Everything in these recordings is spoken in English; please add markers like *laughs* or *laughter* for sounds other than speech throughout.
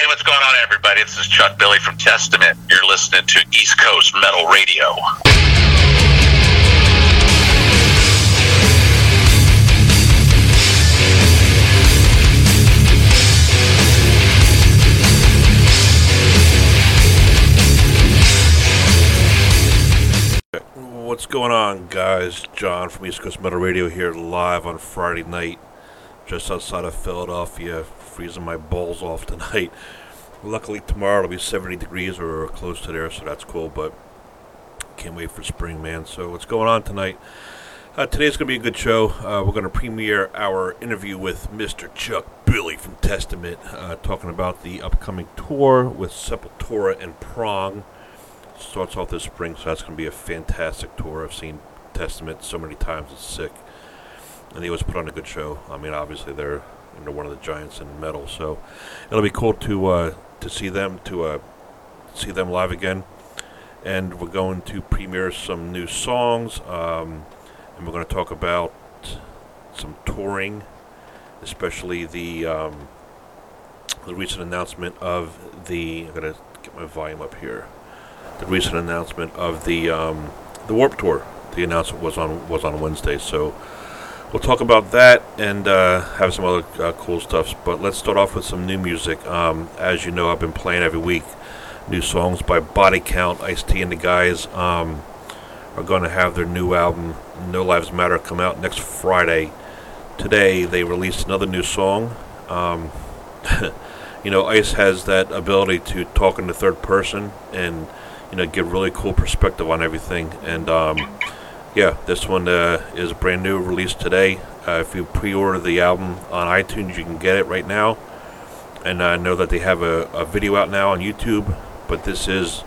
Hey, what's going on, everybody? This is Chuck Billy from Testament. You're listening to East Coast Metal Radio. What's going on, guys? John from East Coast Metal Radio here, live on Friday night, just outside of Philadelphia, freezing my balls off tonight. *laughs* Luckily, tomorrow it'll be 70 degrees or close to there, so that's cool, but can't wait for spring, man. So, what's going on tonight? Uh, today's going to be a good show. Uh, we're going to premiere our interview with Mr. Chuck Billy from Testament, uh, talking about the upcoming tour with Sepultura and Prong starts off this spring, so that's going to be a fantastic tour. I've seen Testament so many times; it's sick, and they always put on a good show. I mean, obviously they're they're one of the giants in metal, so it'll be cool to uh, to see them to uh, see them live again. And we're going to premiere some new songs, um, and we're going to talk about some touring, especially the um, the recent announcement of the. I'm going to get my volume up here the recent announcement of the um, the Warped Tour. The announcement was on was on Wednesday, so we'll talk about that and uh, have some other uh, cool stuff. But let's start off with some new music. Um, as you know, I've been playing every week new songs by Body Count, Ice T, and the guys um, are going to have their new album No Lives Matter come out next Friday. Today they released another new song. Um, *laughs* you know, Ice has that ability to talk in the third person and you know, give really cool perspective on everything. And um, yeah, this one uh, is brand new, released today. Uh, if you pre-order the album on iTunes, you can get it right now. And I know that they have a, a video out now on YouTube, but this is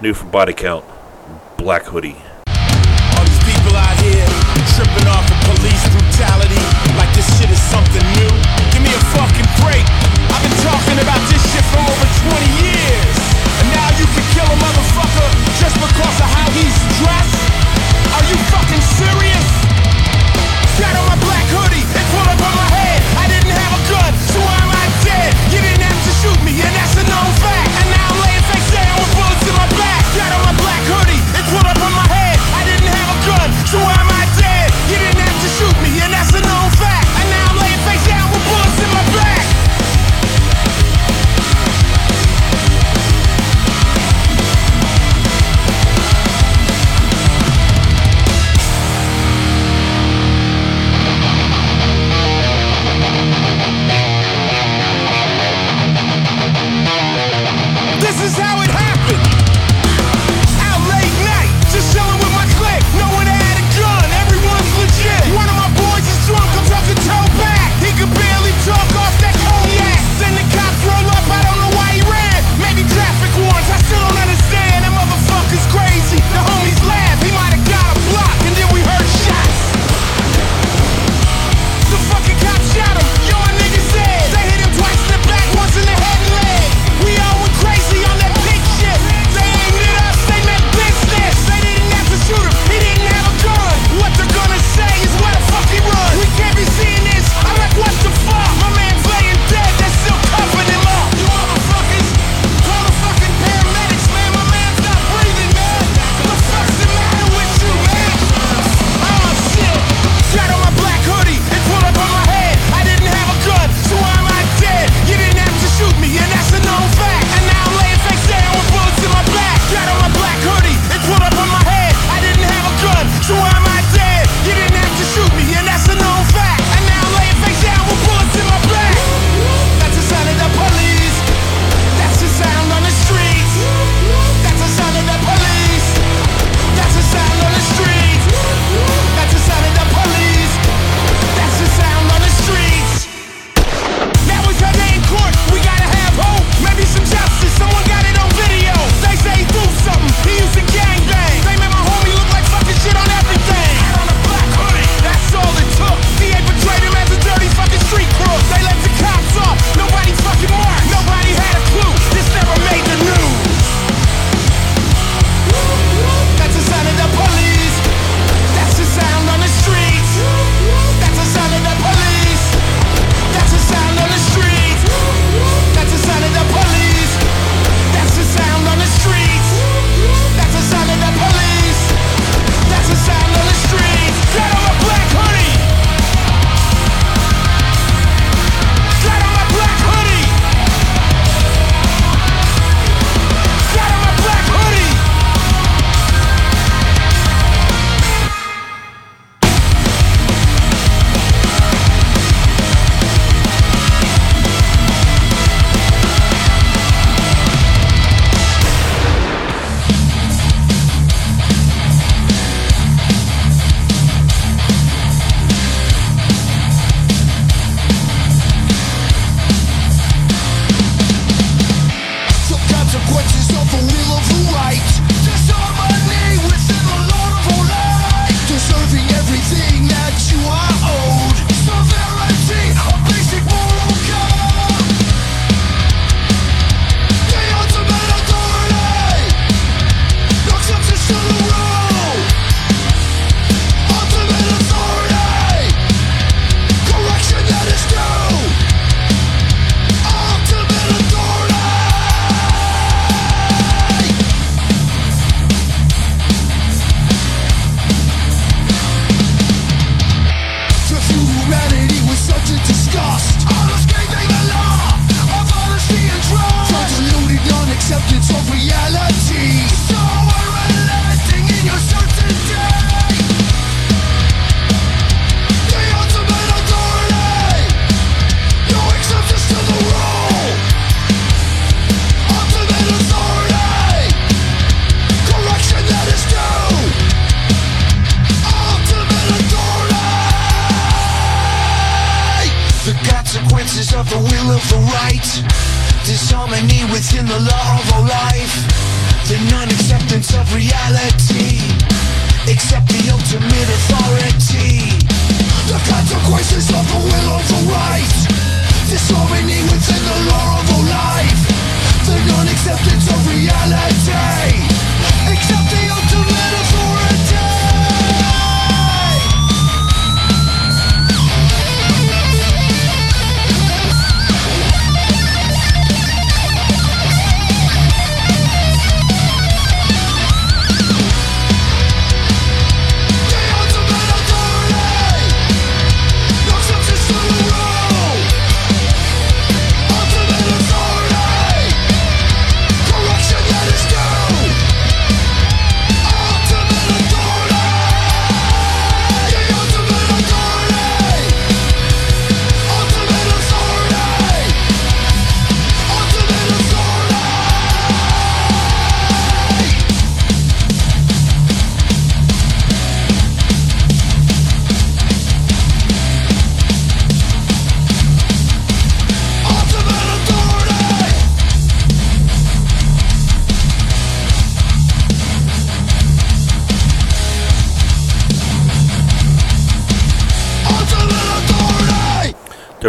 new from Body Count, Black Hoodie. All these people out here tripping off of police brutality like this shit is something new. Give me a fucking break. I've been talking about this shit for over 20 years. And now you can kill a motherfucker just because of how he's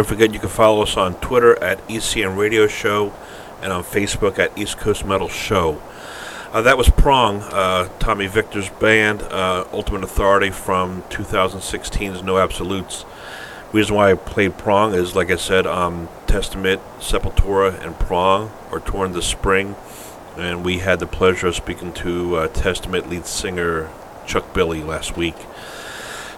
Don't forget you can follow us on Twitter at ECM Radio Show and on Facebook at East Coast Metal Show. Uh, that was Prong, uh, Tommy Victor's band, uh, Ultimate Authority from 2016's No Absolutes. Reason why I played Prong is, like I said, um, Testament, Sepultura, and Prong are touring this spring, and we had the pleasure of speaking to uh, Testament lead singer Chuck Billy last week.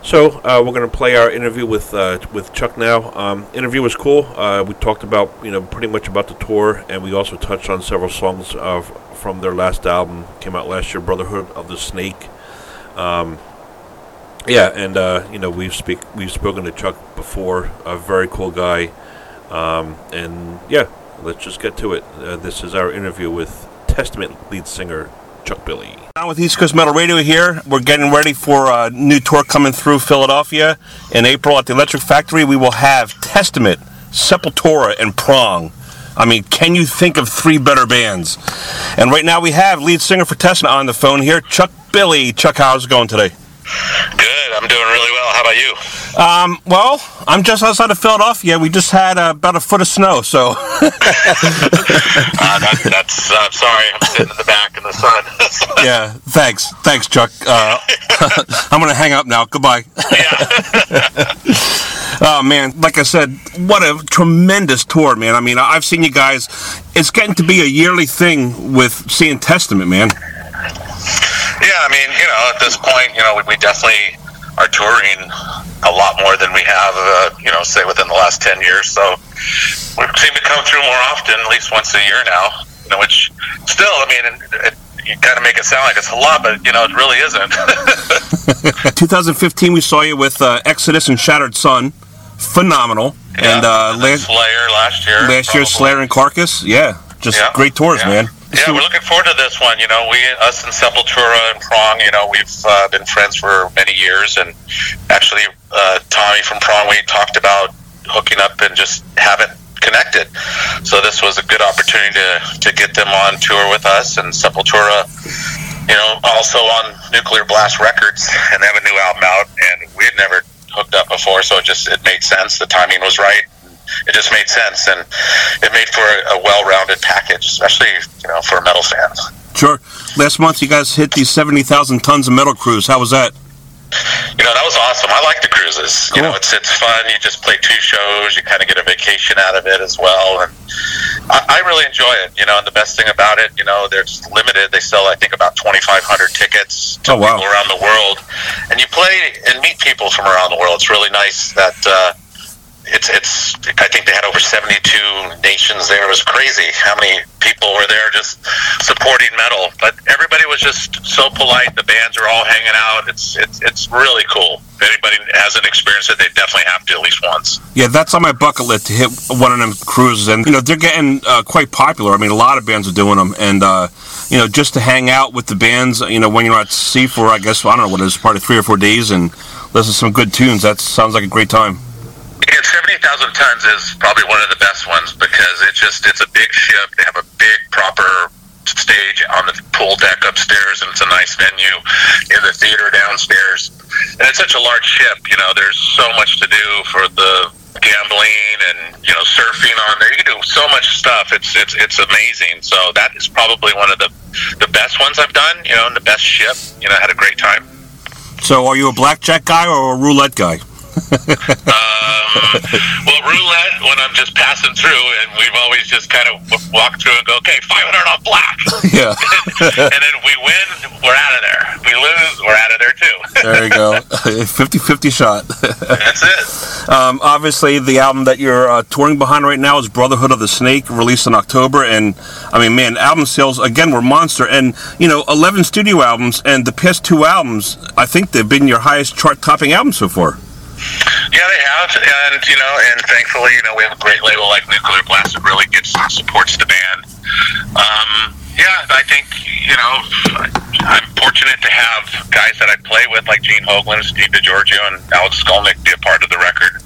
So uh, we're going to play our interview with uh, with Chuck now. Um, interview was cool. Uh, we talked about you know pretty much about the tour, and we also touched on several songs of from their last album came out last year, Brotherhood of the Snake. Um, yeah, and uh, you know we've speak we've spoken to Chuck before. A very cool guy, um, and yeah, let's just get to it. Uh, this is our interview with Testament lead singer Chuck Billy. On with East Coast Metal Radio here. We're getting ready for a new tour coming through Philadelphia in April at the Electric Factory. We will have Testament, Sepultura, and Prong. I mean, can you think of three better bands? And right now we have lead singer for Testament on the phone here, Chuck Billy. Chuck, how's it going today? Good. I'm doing really well. How about you? Um, well, I'm just outside of Philadelphia. We just had uh, about a foot of snow, so *laughs* Uh, that, that's. Uh, I'm sorry. I'm sitting in the back in the sun. *laughs* yeah. Thanks, thanks, Chuck. Uh, *laughs* I'm gonna hang up now. Goodbye. oh man, like I said, what a tremendous tour, man. I mean, I've seen you guys. It's getting to be a yearly thing with seeing Testament, man. Yeah, I mean, you know, at this point, you know, we, we definitely are touring a lot more than we have, uh, you know, say within the last 10 years. So we seem to come through more often, at least once a year now, you know, which still, I mean, it, it, you kind of make it sound like it's a lot, but, you know, it really isn't. *laughs* *laughs* 2015, we saw you with uh, Exodus and Shattered Sun. Phenomenal. and uh, then last, Slayer last year. last year. Slayer and Carcass. Yeah, just Yeah, great tours, yeah. man. Yeah, we're looking forward to this one. You know, we, us and Sepultura and Prong, you know, we've uh, been friends for many years, and actually, uh, Tommy from Prong, we talked about hooking up and just haven't connected. So this was a good opportunity to to get them on tour with us, and Sepultura, you know, also on Nuclear Blast Records, and they have a new album out, and we had never hooked up before, so it just it made sense. The timing was right it just made sense and it made for a, a well-rounded package especially you know for metal fans Sure. Last month, you guys hit the 70,000 tons of metal cruise. How was that? you know that was awesome i like the cruises you know it's it's fun you just play two shows you kind of get a vacation out of it as well and I, I really enjoy it you know and the best thing about it you know they're just limited they sell i think about 2500 tickets to Oh, wow. people around the world and you play and meet people from around the world it's really nice that uh it's it's I think they had over 72 nations there. It was crazy how many people were there just supporting metal. But everybody was just so polite. The bands are all hanging out. It's it's it's really cool. If anybody hasn't experienced it, they definitely have to at least once. Yeah, that's on my bucket list to hit one of them cruises, and you know they're getting uh, quite popular. I mean, a lot of bands are doing them, and uh, you know just to hang out with the bands, you know, when you're at sea for I guess I don't know what it is, probably three or four days, and listen to some good tunes. That sounds like a great time. Yeah, 72 thousand tons is probably one of the best ones because it just it's a big ship. They have a big proper stage on the pool deck upstairs, and it's a nice venue in the theater downstairs. And it's such a large ship. You know, there's so much to do for the gambling and you know surfing on there. You can do so much stuff. It's it's it's amazing. So that is probably one of the the best ones I've done. You know, and the best ship. You know, I had a great time. So, are you a blackjack guy or a roulette guy? Um, well, roulette when I'm just passing through, and we've always just kind of w- walk through and go, okay, 500 on black, *laughs* yeah. *laughs* and then we win, we're out of there. We lose, we're out of there too. *laughs* there you go. 50-50 shot. That's it. Um, obviously, the album that you're uh, touring behind right now is Brotherhood of the Snake, released in October. And I mean, man, album sales again were monster. And you know, 11 studio albums, and the past two albums, I think they've been your highest chart-topping albums so far. Yeah, they have, and you know, and thankfully, you know, we have a great label like Nuclear Blast that really gets supports the band. Um, yeah, I think you know, I'm fortunate to have guys that I play with like Gene Hoglan, Steve DiGiorgio, and Alex Skolnick be a part of the record.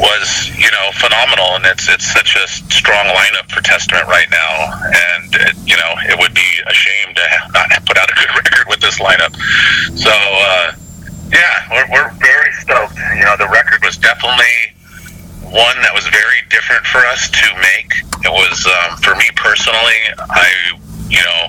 Was you know phenomenal, and it's it's such a strong lineup for Testament right now, and it, you know, it would be a shame to not put out a good *laughs* record with this lineup. So. uh yeah, we're, we're very stoked. You know, the record was definitely one that was very different for us to make. It was, um, for me personally, I, you know,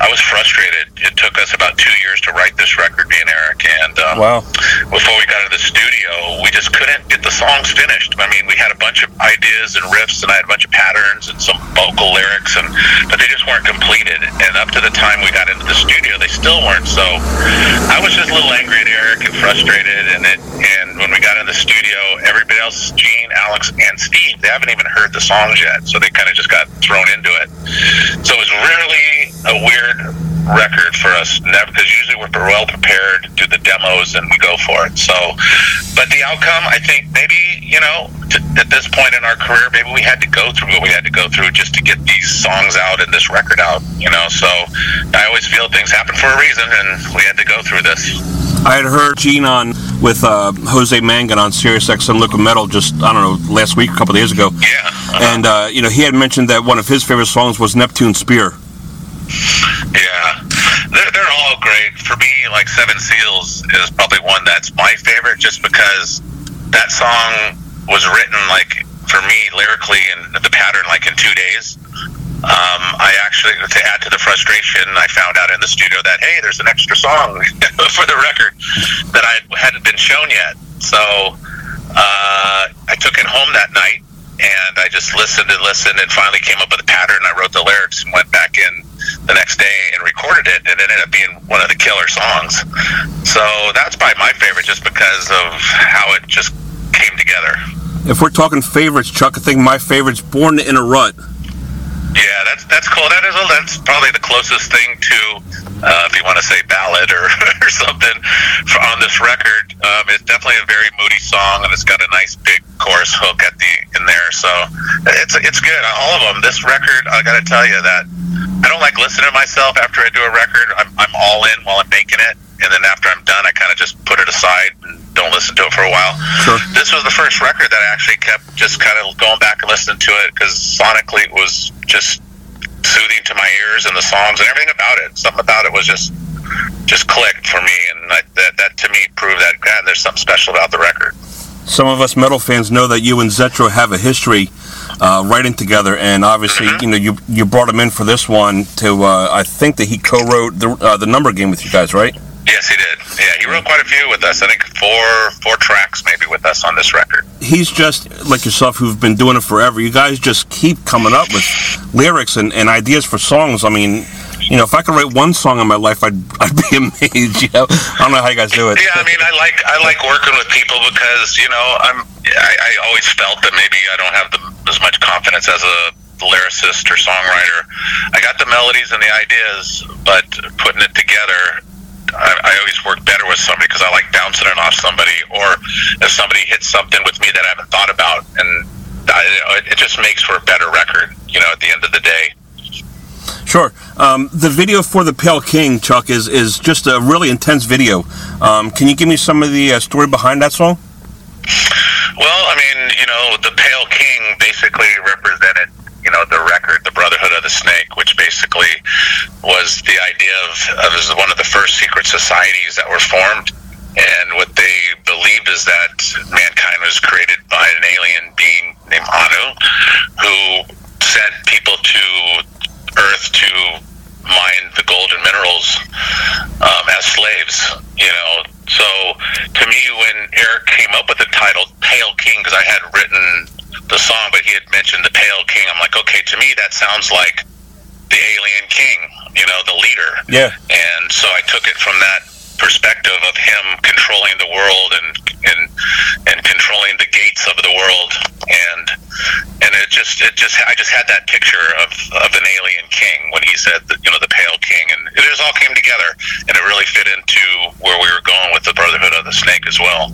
I was frustrated. It took us about two years to write this record, me and Eric. And um, Wow. before we got into the studio, we just couldn't get the songs finished. I mean, we had a bunch of ideas and riffs, and I had a bunch of patterns and some vocal lyrics, and but they just weren't completed. And up to the time we got into the studio, they still weren't. So I was just a little angry at Eric and frustrated. And it, and when we got in the studio, everybody else, Gene, Alex, and Steve, they haven't even heard the songs yet, so they kind of just got thrown into it. So it was really a weird record for us because usually we're well prepared do the demos and we go for it so but the outcome i think maybe you know t- at this point in our career maybe we had to go through what we had to go through just to get these songs out and this record out you know so i always feel things happen for a reason and we had to go through this I had heard Gene on with uh, Jose Mangin on Sirius XM Liquid Metal just I don't know last week, a couple of days ago, yeah uh-huh. and uh, you know he had mentioned that one of his favorite songs was Neptune's Spear. Yeah, they're, they're all great. For me, like Seven Seals is probably one that's my favorite just because that song was written like for me lyrically and the pattern like in two days. Um, I actually, to add to the frustration, I found out in the studio that hey, there's an extra song *laughs* for the record that I hadn't been shown yet. So uh, I took it home that night and I just listened and listened and finally came up with a pattern. I wrote the lyrics and went back in the next day and recorded it, and it ended up being one of the killer songs. So that's probably my favorite, just because of how it just came together. If we're talking favorites, Chuck, I think my favorite's Born in a Rut. Yeah, that's that's cool. That is that's probably the closest thing to, uh, if you want to say ballad or, *laughs* or something, for, on this record. Um, it's definitely a very moody song, and it's got a nice big chorus hook at the in there. So it's it's good. All of them. This record, I got to tell you that I don't like listening to myself after I do a record. I'm I'm all in while I'm making it, and then after I'm done, I kind of just put it aside and don't listen to it for a while. Sure. This was the first record that I actually kept just kind of going back and listening to it because sonically it was just soothing to my ears and the songs and everything about it. Something about it was just just clicked for me, and I, that that to me proved that God, there's something special about the record. Some of us metal fans know that you and Zetro have a history uh, writing together, and obviously, you know, you you brought him in for this one to. Uh, I think that he co-wrote the uh, the number game with you guys, right? Yes, he did. Yeah, he wrote quite a few with us. I think four four tracks maybe with us on this record. He's just like yourself, who've been doing it forever. You guys just keep coming up with lyrics and, and ideas for songs. I mean, you know, if I could write one song in my life, I'd *laughs* I'd be amazed. You know, I don't know how you guys do it. Yeah, I mean, I like I like working with people because you know I'm I, I always felt that maybe I don't have the, as much confidence as a lyricist or songwriter. I got the melodies and the ideas, but putting it together, I, I always work better with somebody because I like bouncing it off somebody, or if somebody hits something with me that I haven't thought about, and I, it just makes for a better record. You know, at the end of the day. Sure. Um, the video for the Pale King, Chuck, is is just a really intense video. Um, can you give me some of the uh, story behind that song? Well, I mean, you know, the Pale King basically represented, you know, the record, the Brotherhood of the Snake, which basically was the idea of, of was one of the first secret societies that were formed. And what they believed is that mankind was created by an alien being named Anu, who sent people to Earth to mine the gold and minerals um, as slaves. You know, so to me, when Eric came up with the title Pale King, because I had written the song, but he had mentioned the Pale King, I'm like, okay, to me that sounds like the alien king, you know, the leader. Yeah. And so I took it from that perspective of him controlling the world and and and controlling the gates of the world and and it just it just I just had that picture of of an alien king when he said that you know the pale king and it just all came together and it really fit into where we were going with the brotherhood of the snake as well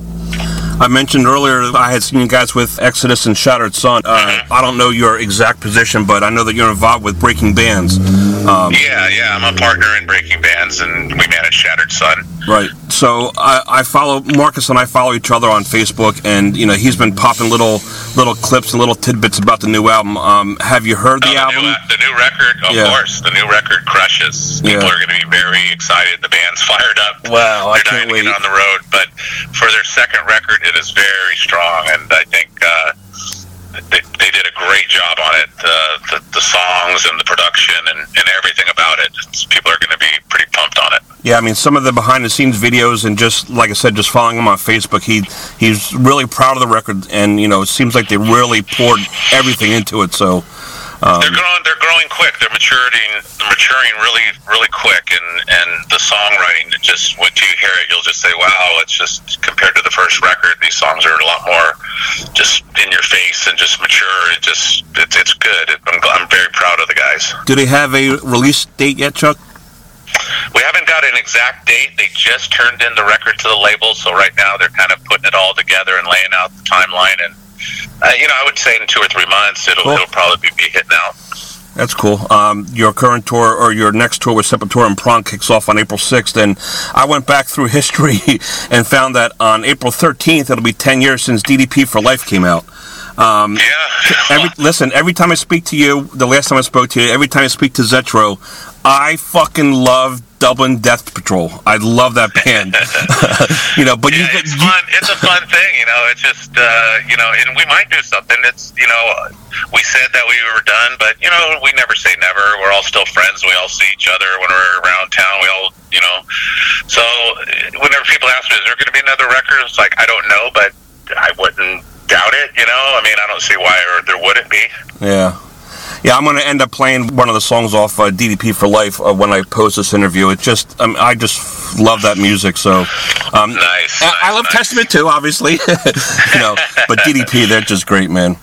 I mentioned earlier I had seen you guys with Exodus and Shattered Sun. Uh, I don't know your exact position, but I know that you're involved with Breaking Bands. Um, yeah yeah I'm a partner in breaking bands and we manage Shattered Sun Right. So I, I follow Marcus and I follow each other on Facebook, and you know he's been popping little little clips and little tidbits about the new album. Um, have you heard the, Oh, album? New, the new record, of Yeah. course. The new record crushes. People Yeah. are going to be very excited. The band's *laughs* fired up. Wow, I They're can't dying to wait. get on the road. But for their second record, it is very strong, and I think uh, they, they did a great job on it. Uh, the, the songs and the production and, and everything about it. It's- people are going to be pretty pumped on it. Yeah, I mean some of the behind the scenes videos and just like I said, just following him on Facebook, he he's really proud of the record, and you know it seems like they really poured everything into it. So Um, they're growing. They're growing quick. They're maturing. They're maturing really, really quick. And and the songwriting, it just when you hear it, you'll just say, "Wow!" It's just compared to the first record, these songs are a lot more just in your face and just mature. It just it's it's good. I'm, I'm very proud of the guys. do they have a release date yet, Chuck? We haven't got an exact date. They just turned in the record to the label, so right now they're kind of putting it all together and laying out the timeline. And uh, you know, I would say in two or three months, it'll Cool. it'll probably be hitting out. That's cool. Um, your current tour or your next tour with Sepultura and Prong kicks off on April 6th, and I went back through history *laughs* and found that on April 13th it'll be 10 years since DDP for Life came out. Um, Yeah. every listen, every time I speak to you, the last time I spoke to you, every time I speak to Zetro, I fucking love Dublin Death Patrol. I love that band. *laughs* *laughs* you know, but you, Yeah, it's you fun. It's a fun thing, you know. It's just, uh, you know, and we might do something. It's, you know, we said that we were done, but you know, we never say never. We're all still friends. We all see each other when we're around town. We all, you know. So whenever people ask me, "Is there going to be another record?" It's like I don't know, but I wouldn't doubt it. You know, I mean, I don't see why or there wouldn't be. Yeah. Yeah, I'm going to end up playing one of the songs off uh, DDP for Life uh, when I post this interview. It just, um, I just love that music. So, um, Nice. I, I love nice. Testament too, obviously. *laughs* you know, but *laughs* DDP, they're just great, man.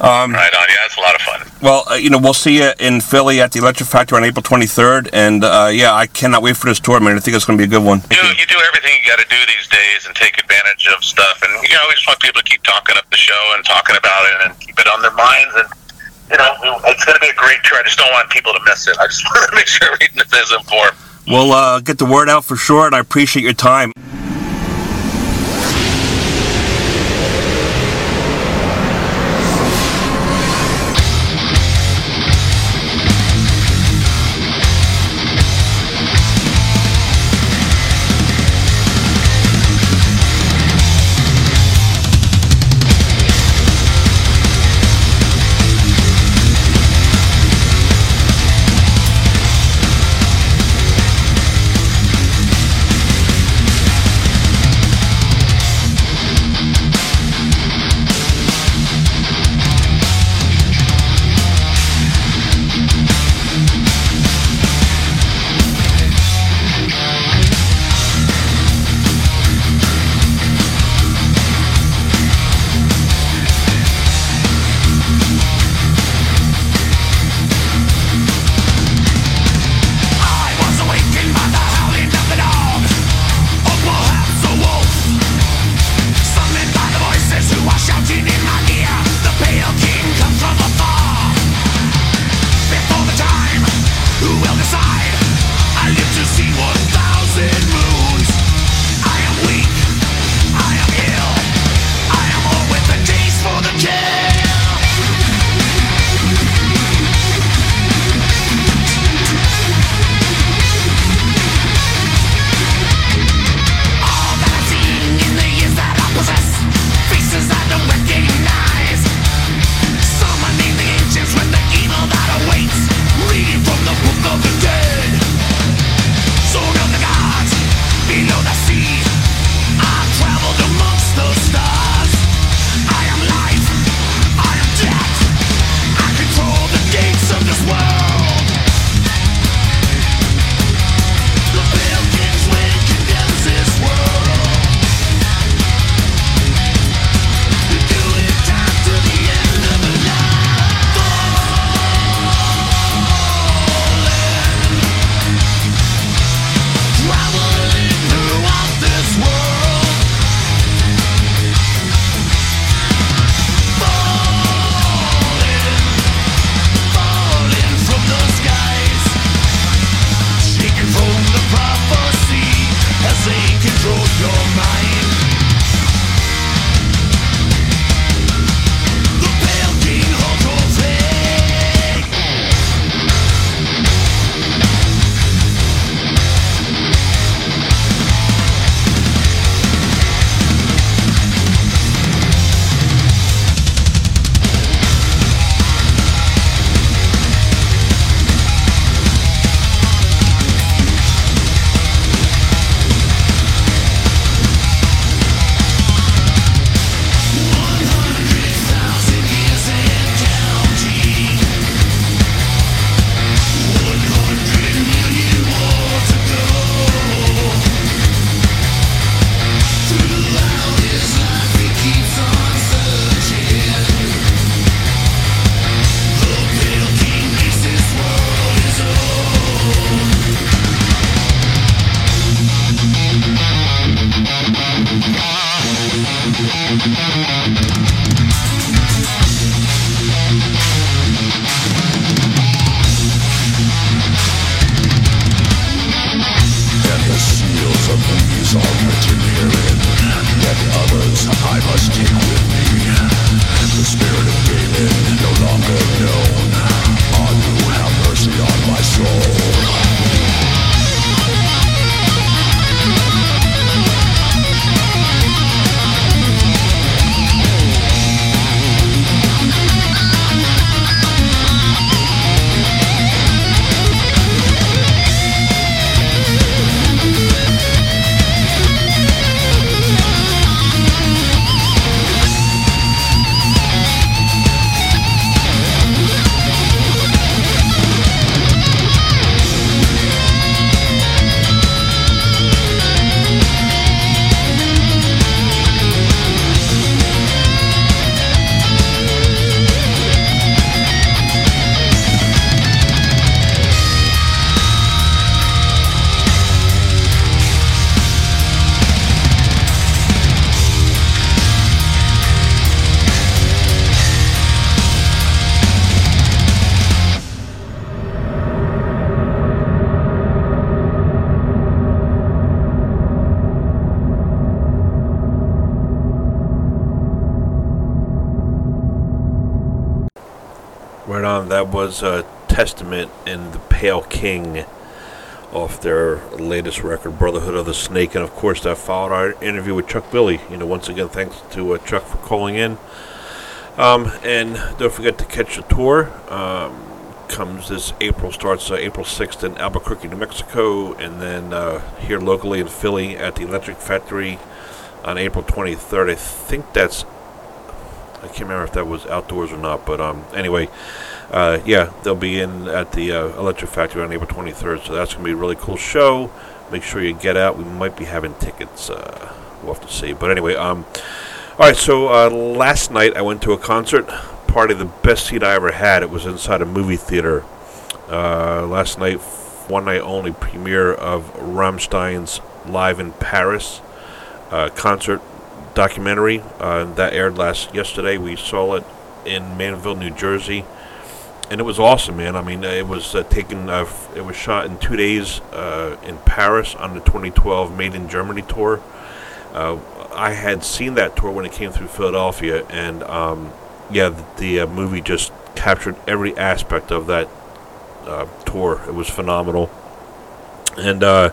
Right on. Yeah, it's a lot of fun. Well, uh, you know, we'll see you in Philly at the Electric Factory on April 23rd, and uh, yeah, I cannot wait for this tour, man. I think it's going to be a good one. you know, you do everything you got to do these days and take advantage of stuff. And you know, we just want people to keep talking up the show and talking about it and keep it on their minds. And you know, it's going to be a great tour. I just don't want people to miss it. I just *laughs* want to make sure everything is informed. We'll uh, get the word out for sure, and I appreciate your time. Pale King off their latest record, Brotherhood of the Snake. And of course, that followed our interview with Chuck Billy. You know, once again, thanks to uh, Chuck for calling in. Um, and don't forget to catch the tour. Um, comes this April, starts uh, April 6th in Albuquerque, New Mexico, and then uh, here locally in Philly at the Electric Factory on April 23rd. I think that's, I can't remember if that was outdoors or not, but um, anyway, uh, yeah, they'll be in at the uh, Electric Factory on April 23rd, so that's going to be a really cool show. Make sure you get out. We might be having tickets. Uh, we'll have to see. But anyway, um, all right, so uh, last night I went to a concert. Probably the best seat I ever had. It was inside a movie theater. Uh, last night, one night only premiere of Rammstein's Live in Paris uh, concert documentary that aired last yesterday. We saw it in Manville, New Jersey, and it was awesome, man. I mean, it was uh, taken. Uh, it was shot in two days uh, in Paris on the 2012 Made in Germany tour. Uh, I had seen that tour when it came through Philadelphia, and um, yeah, the, the uh, movie just captured every aspect of that uh, tour. It was phenomenal. And uh,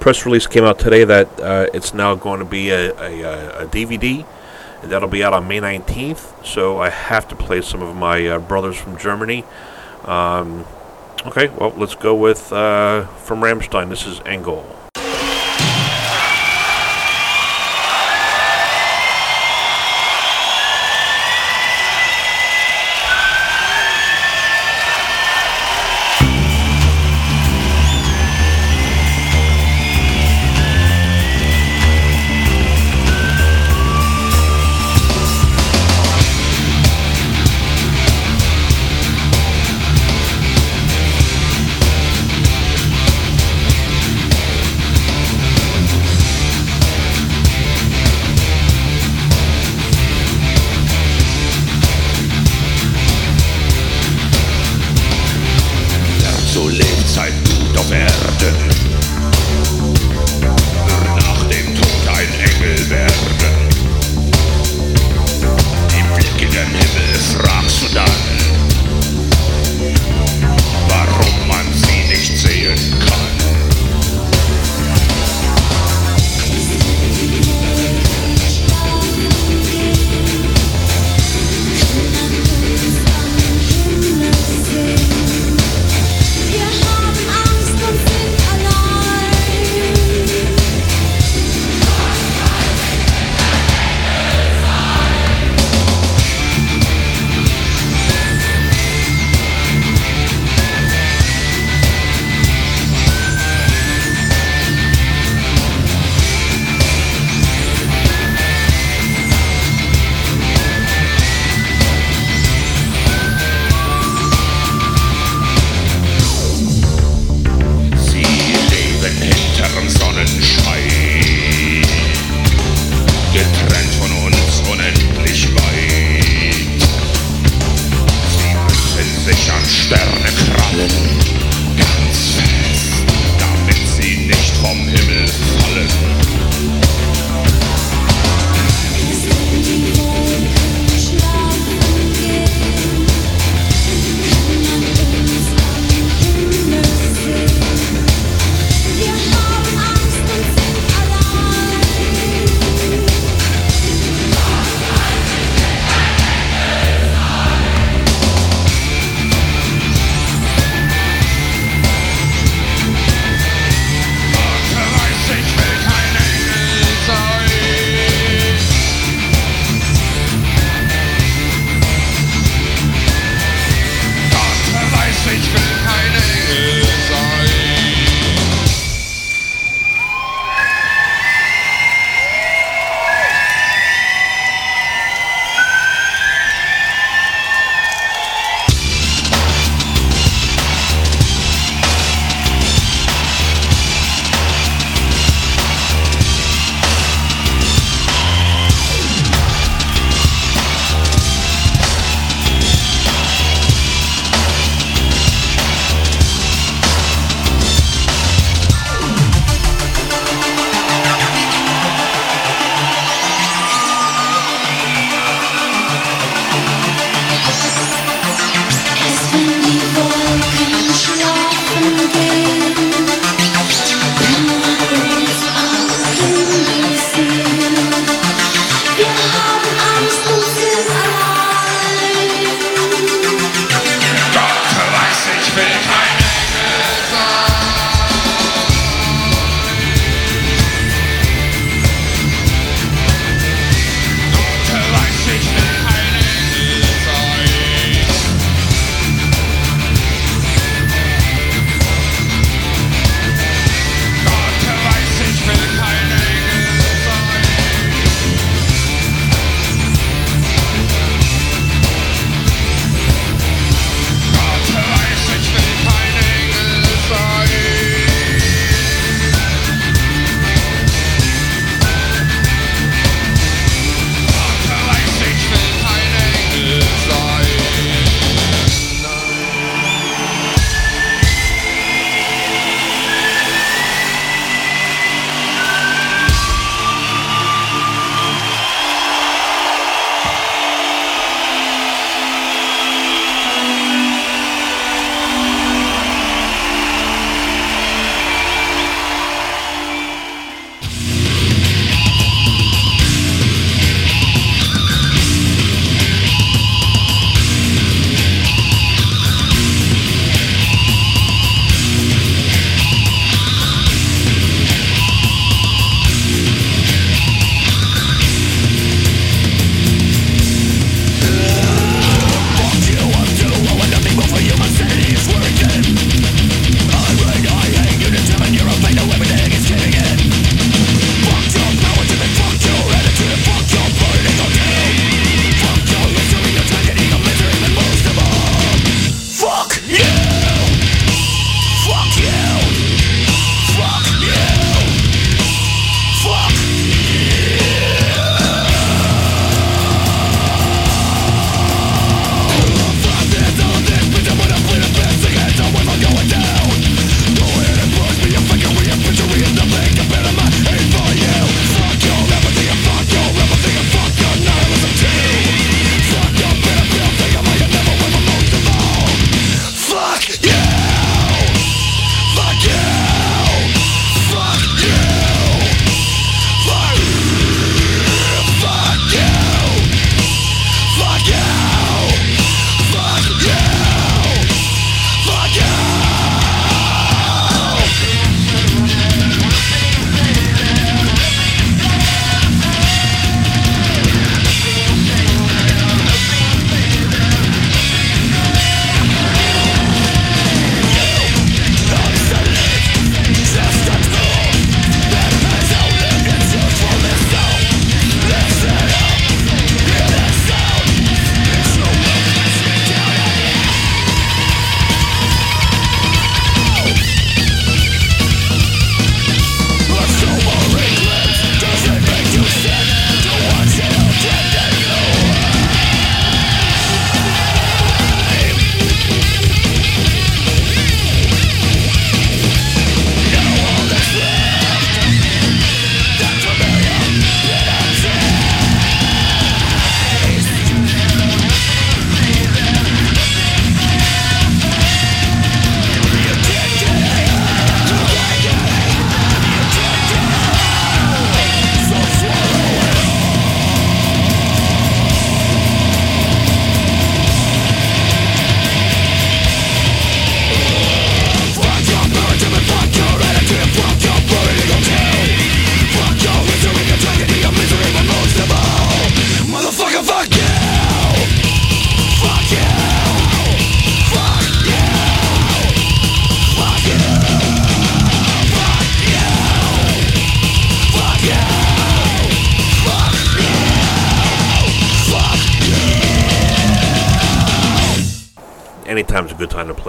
press release came out today that uh, it's now going to be a, a, a, DVD, that'll be out on May 19th. So I have to play some of my uh, brothers from Germany. Um, okay, well, let's go with uh, from Rammstein. This is Engel.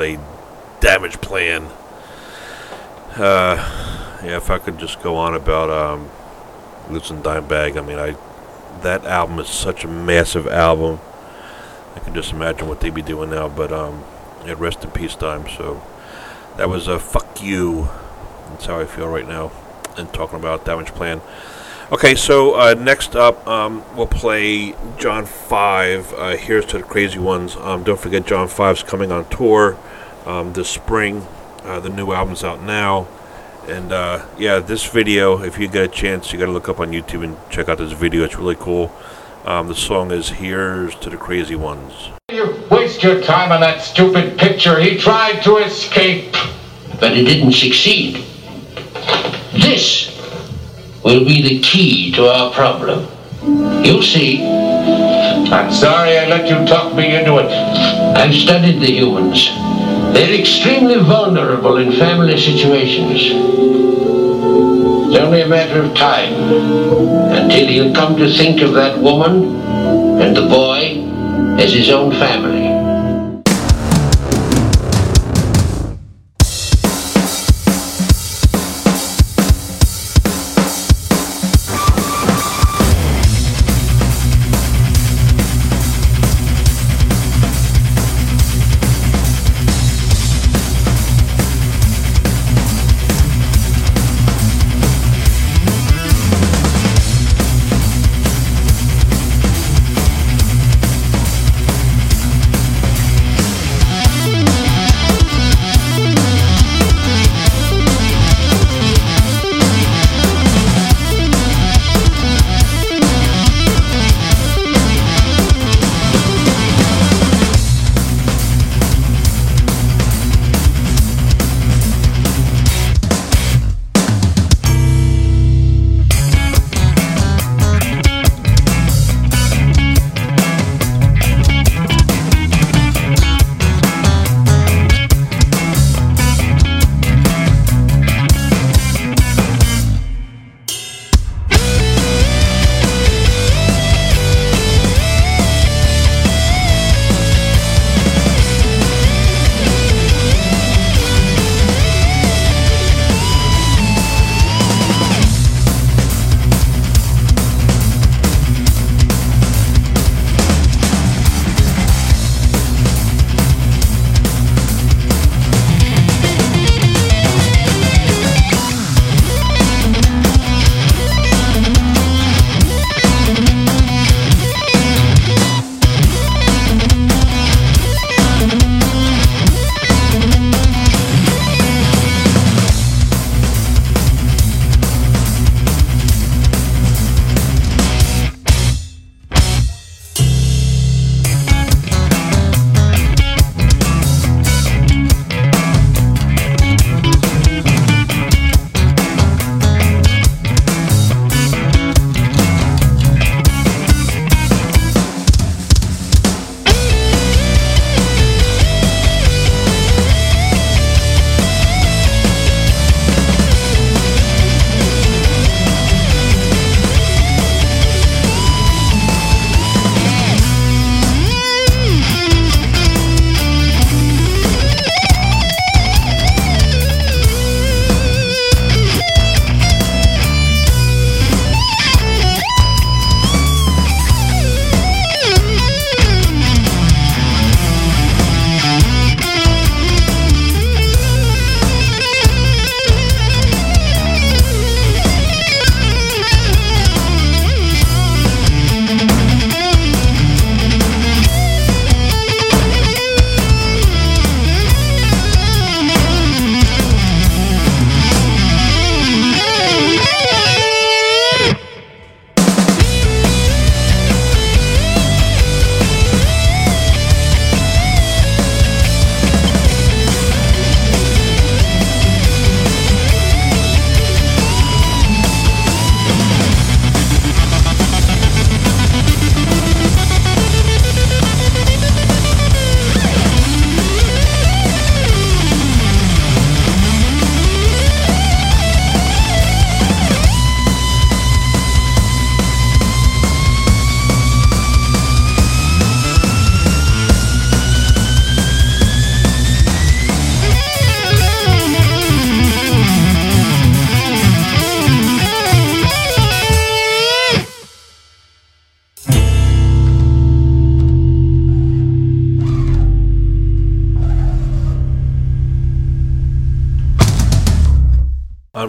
A Damageplan. Uh, yeah, if I could just go on about um, Losing Dimebag, I mean, I that album is such a massive album. I can just imagine what they'd be doing now. But um, yeah, rest in peace time. So that was a fuck you. That's how I feel right now. And talking about Damageplan. Okay, so uh, next up, um, we'll play John Five. Uh, Here's to the Crazy Ones. Um, don't forget, John Five's coming on tour um, this spring. Uh, the new album's out now. And uh, yeah, this video, if you get a chance, you got to look up on YouTube and check out this video. It's really cool. Um, the song is Here's to the Crazy Ones. You waste your time on that stupid picture. He tried to escape. but he didn't succeed. This will be the key to our problem. You'll see. I'm sorry I let you talk me into it. I've studied the humans. They're extremely vulnerable in family situations. It's only a matter of time until he'll come to think of that woman and the boy as his own family.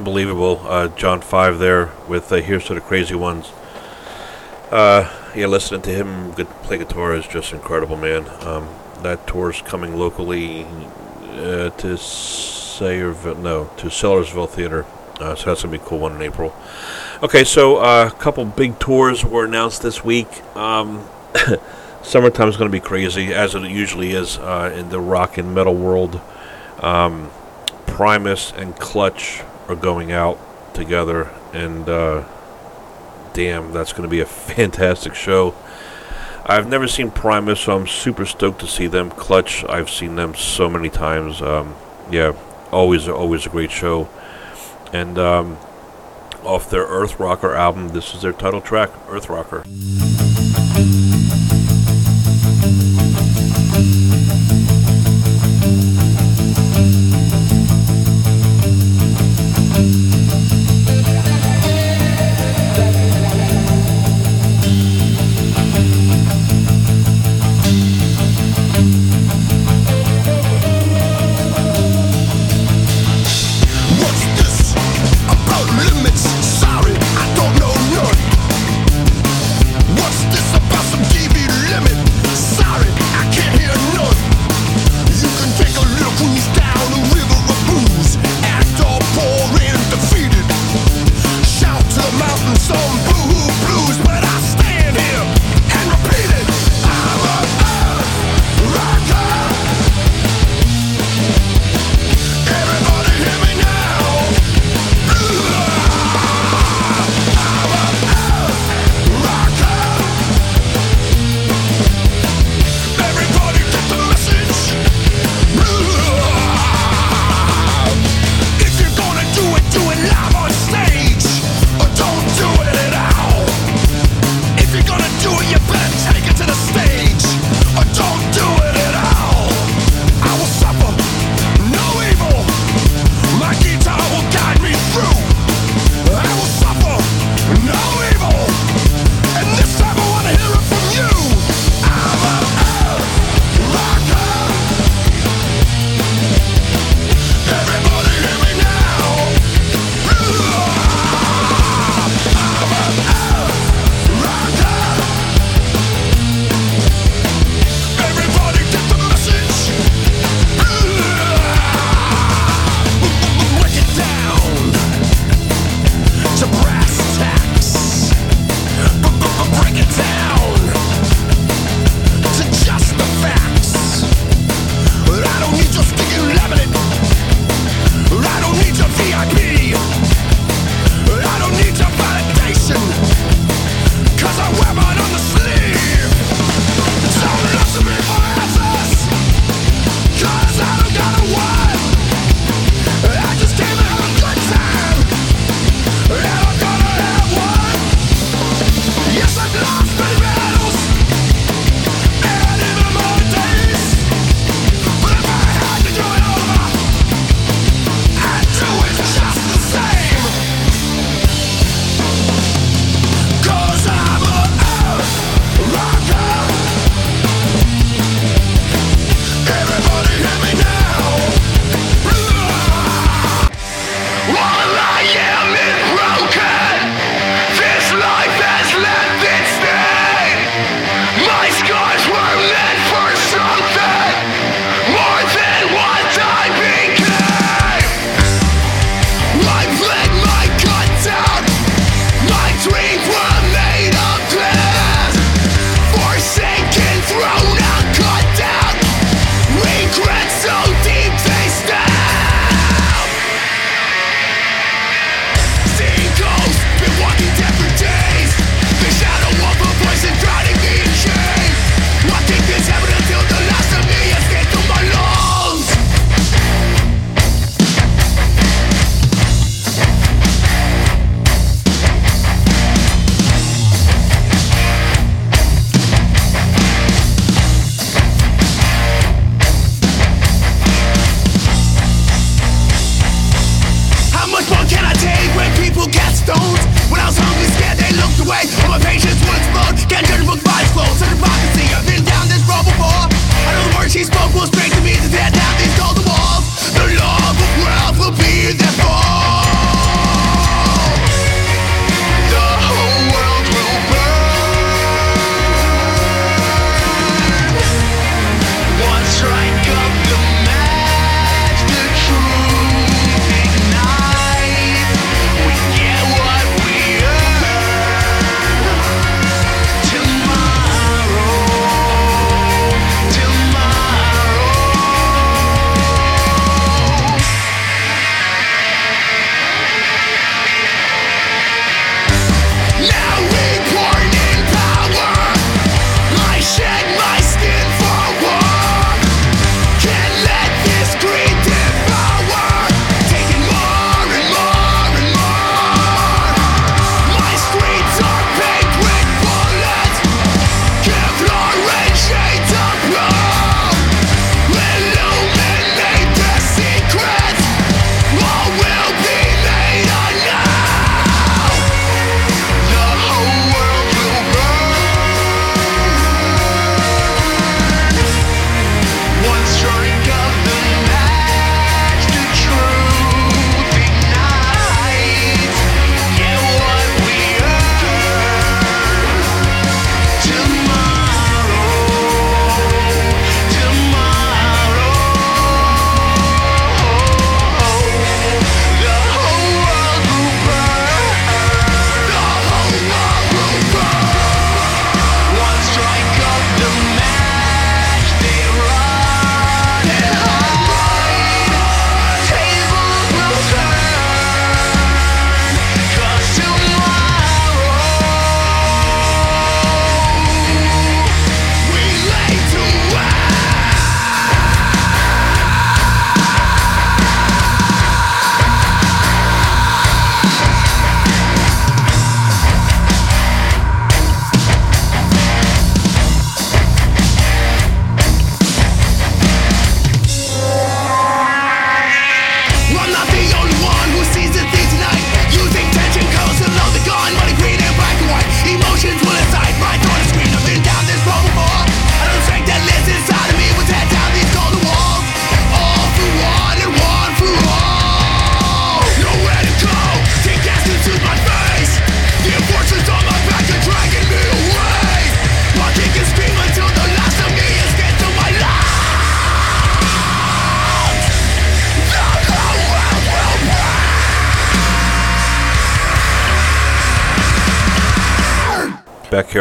unbelievable. Uh, John 5 there with uh, Here's to the Crazy Ones. Uh, yeah, listening to him play guitar is just incredible, man. Um, that tour's coming locally uh, to Sayreville, no, to Sellersville Theater. Uh, so that's gonna be a cool one in April. Okay, so uh, a couple big tours were announced this week. Um, *coughs* summertime's gonna be crazy, as it usually is uh, in the rock and metal world. Um, Primus and Clutch are going out together, and uh, damn, that's going to be a *laughs* fantastic show. I've never seen Primus, so I'm super stoked to see them. Clutch, I've seen them so many times. Um, yeah, always, always a great show. And um, off their Earth Rocker album, this is their title track, Earth Rocker.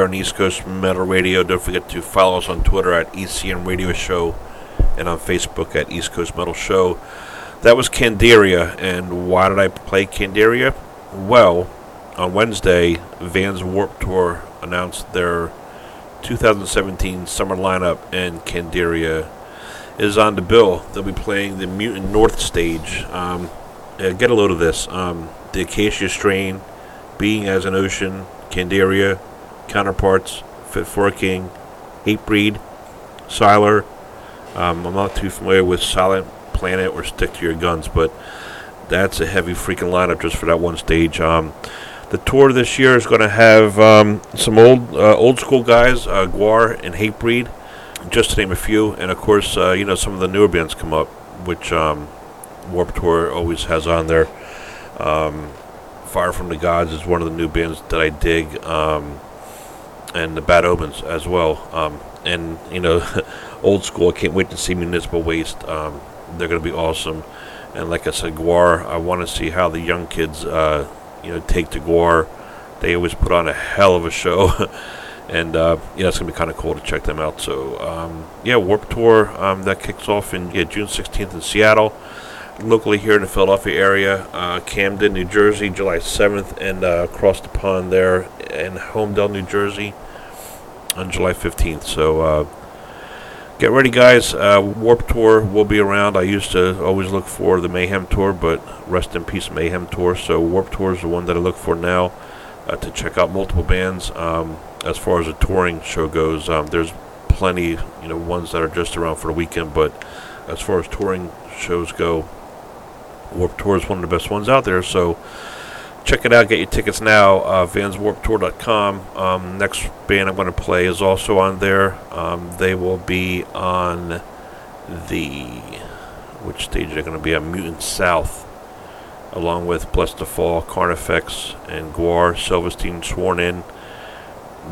On East Coast Metal Radio. Don't forget to follow us on Twitter at ECM Radio Show and on Facebook at East Coast Metal Show. That was Candiria, and why did I play Candiria? Well, on Wednesday, Vans Warped Tour announced their 2017 summer lineup, and Candiria is on the bill. They'll be playing the Mutant North stage. Um, yeah, get a load of this. Um, the Acacia Strain, Being as an Ocean, Candiria, Counterparts, Fit for a King, Hatebreed, Sylar. Um, I'm not too familiar with Silent Planet or Stick to Your Guns, but that's a heavy freaking lineup just for that one stage. Um, the tour this year is going to have um, some old uh, old school guys, uh, GWAR and Hatebreed, just to name a few, and of course, uh, you know some of the newer bands come up, which um, Warped Tour always has on there. Um, Fire from the Gods is one of the new bands that I dig, um, and the Bad Omens as well. Um, and you know, *laughs* old school. I can't wait to see Municipal Waste. Um, they're going to be awesome. And like I said, GWAR. I want to see how the young kids, uh, you know, take to GWAR. They always put on a hell of a show. *laughs* and uh, yeah, it's gonna be kind of cool to check them out. So um, yeah, Warped Tour um, that kicks off in yeah, June 16th in Seattle locally here in the Philadelphia area, uh, Camden, New Jersey, July 7th, and uh, across the pond there in Holmdel, New Jersey, on July 15th. So uh, get ready, guys. Uh, Warped Tour will be around. I used to always look for the Mayhem Tour, but rest in peace, Mayhem Tour. So Warped Tour is the one that I look for now uh, to check out multiple bands. Um, as far as a touring show goes, um, there's plenty, you know, ones that are just around for the weekend, but as far as touring shows go, Warped Tour is one of the best ones out there. So check it out. Get your tickets now. Uh, VansWarpedTour.com. Um, next band I'm going to play is also on there. Um, they will be on the which stage they're going to be on Mutant South, along with Blessthefall, Carnifex, and GWAR. Silverstein sworn in.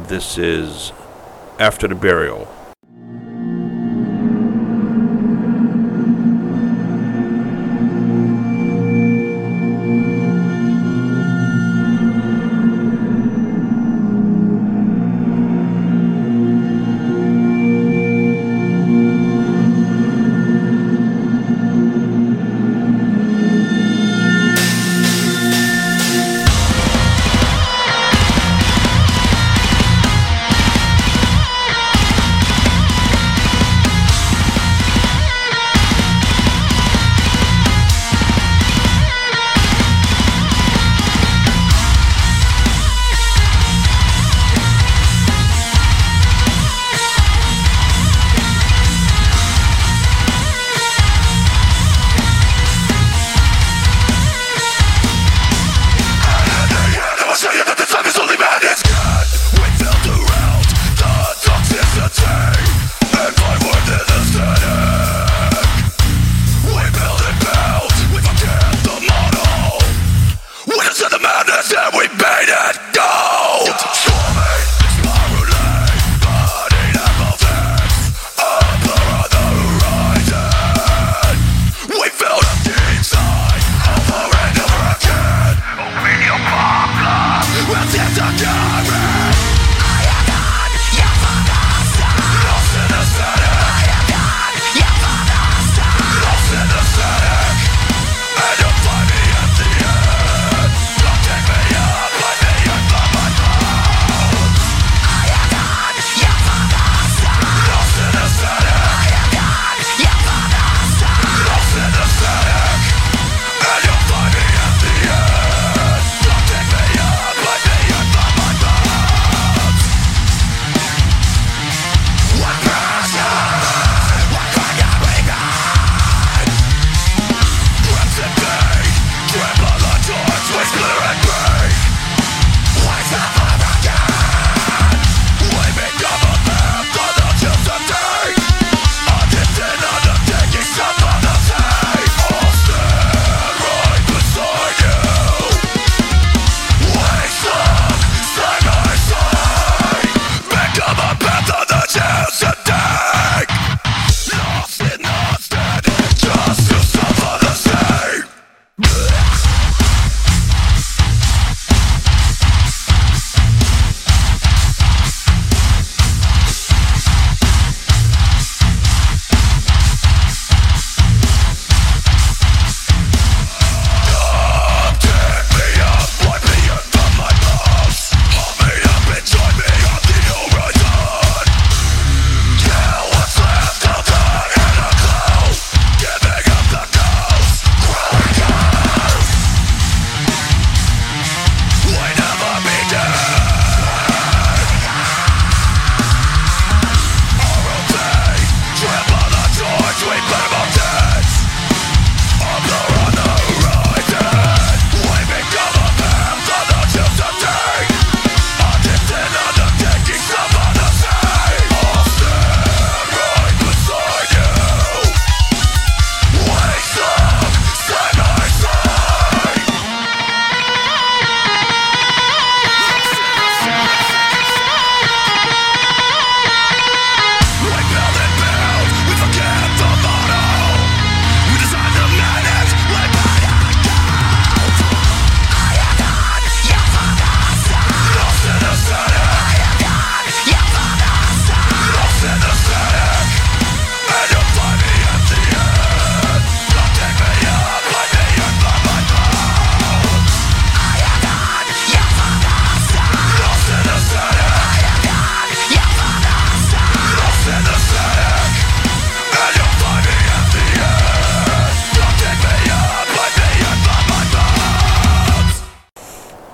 This is after the burial.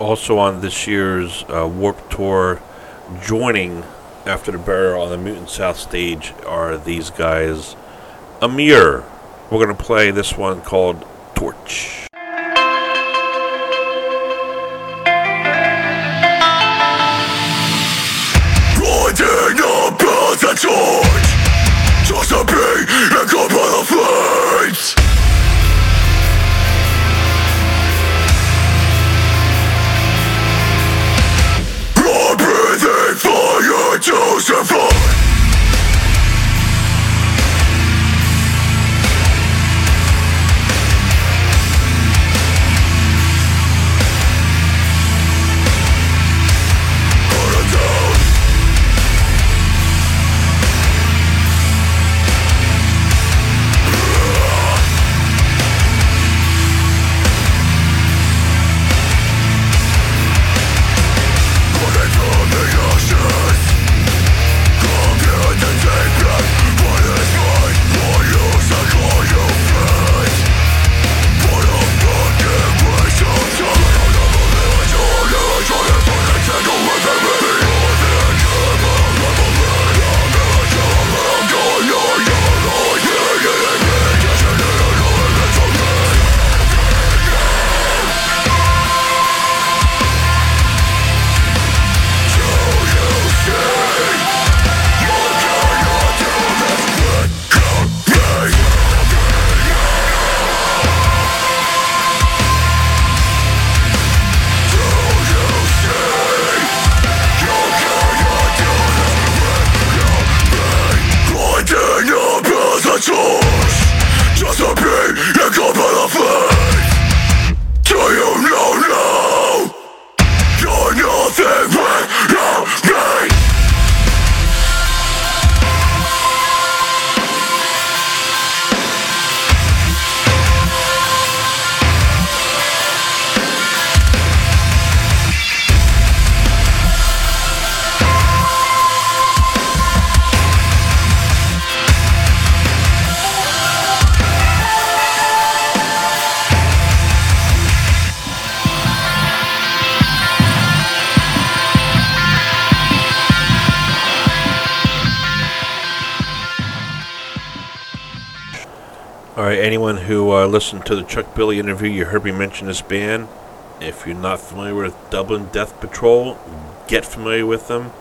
Also on this year's uh, Warped Tour, joining after the burial on the Mutant South stage are these guys, Emmure. We're going to play this one called Torch. Uh, listened to the Chuck Billy interview, you heard me mention this band. If you're not familiar with Dublin Death Patrol, get familiar with them.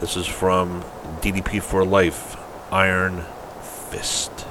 This is from DDP for Life, Iron Fist.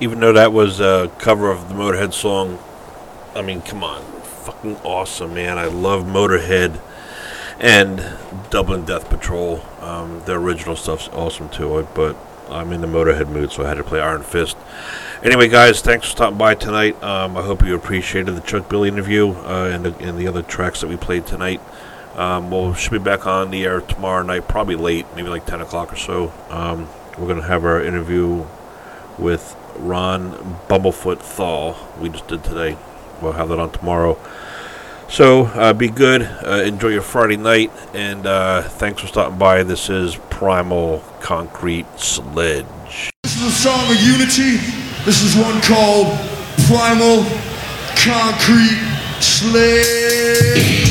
Even though that was a cover of the Motorhead song, I mean, come on, fucking awesome, man. I love Motorhead and Dublin Death Patrol. Um, the original stuff's awesome too, but I'm in the Motorhead mood, so I had to play Iron Fist. Anyway, guys, thanks for stopping by tonight. Um, I hope you appreciated the Chuck Billy interview uh, and, the, and the other tracks that we played tonight. Um, we'll should be back on the air tomorrow night, probably late, maybe like 10 o'clock or so. Um, we're going to have our interview with Ron Bumblefoot Thal. We just did today. We'll have that on tomorrow. So uh, be good. Uh, enjoy your Friday night. And uh, thanks for stopping by. This is Primal Concrete Sledge. This is a song of unity. This is one called Primal Concrete Sledge.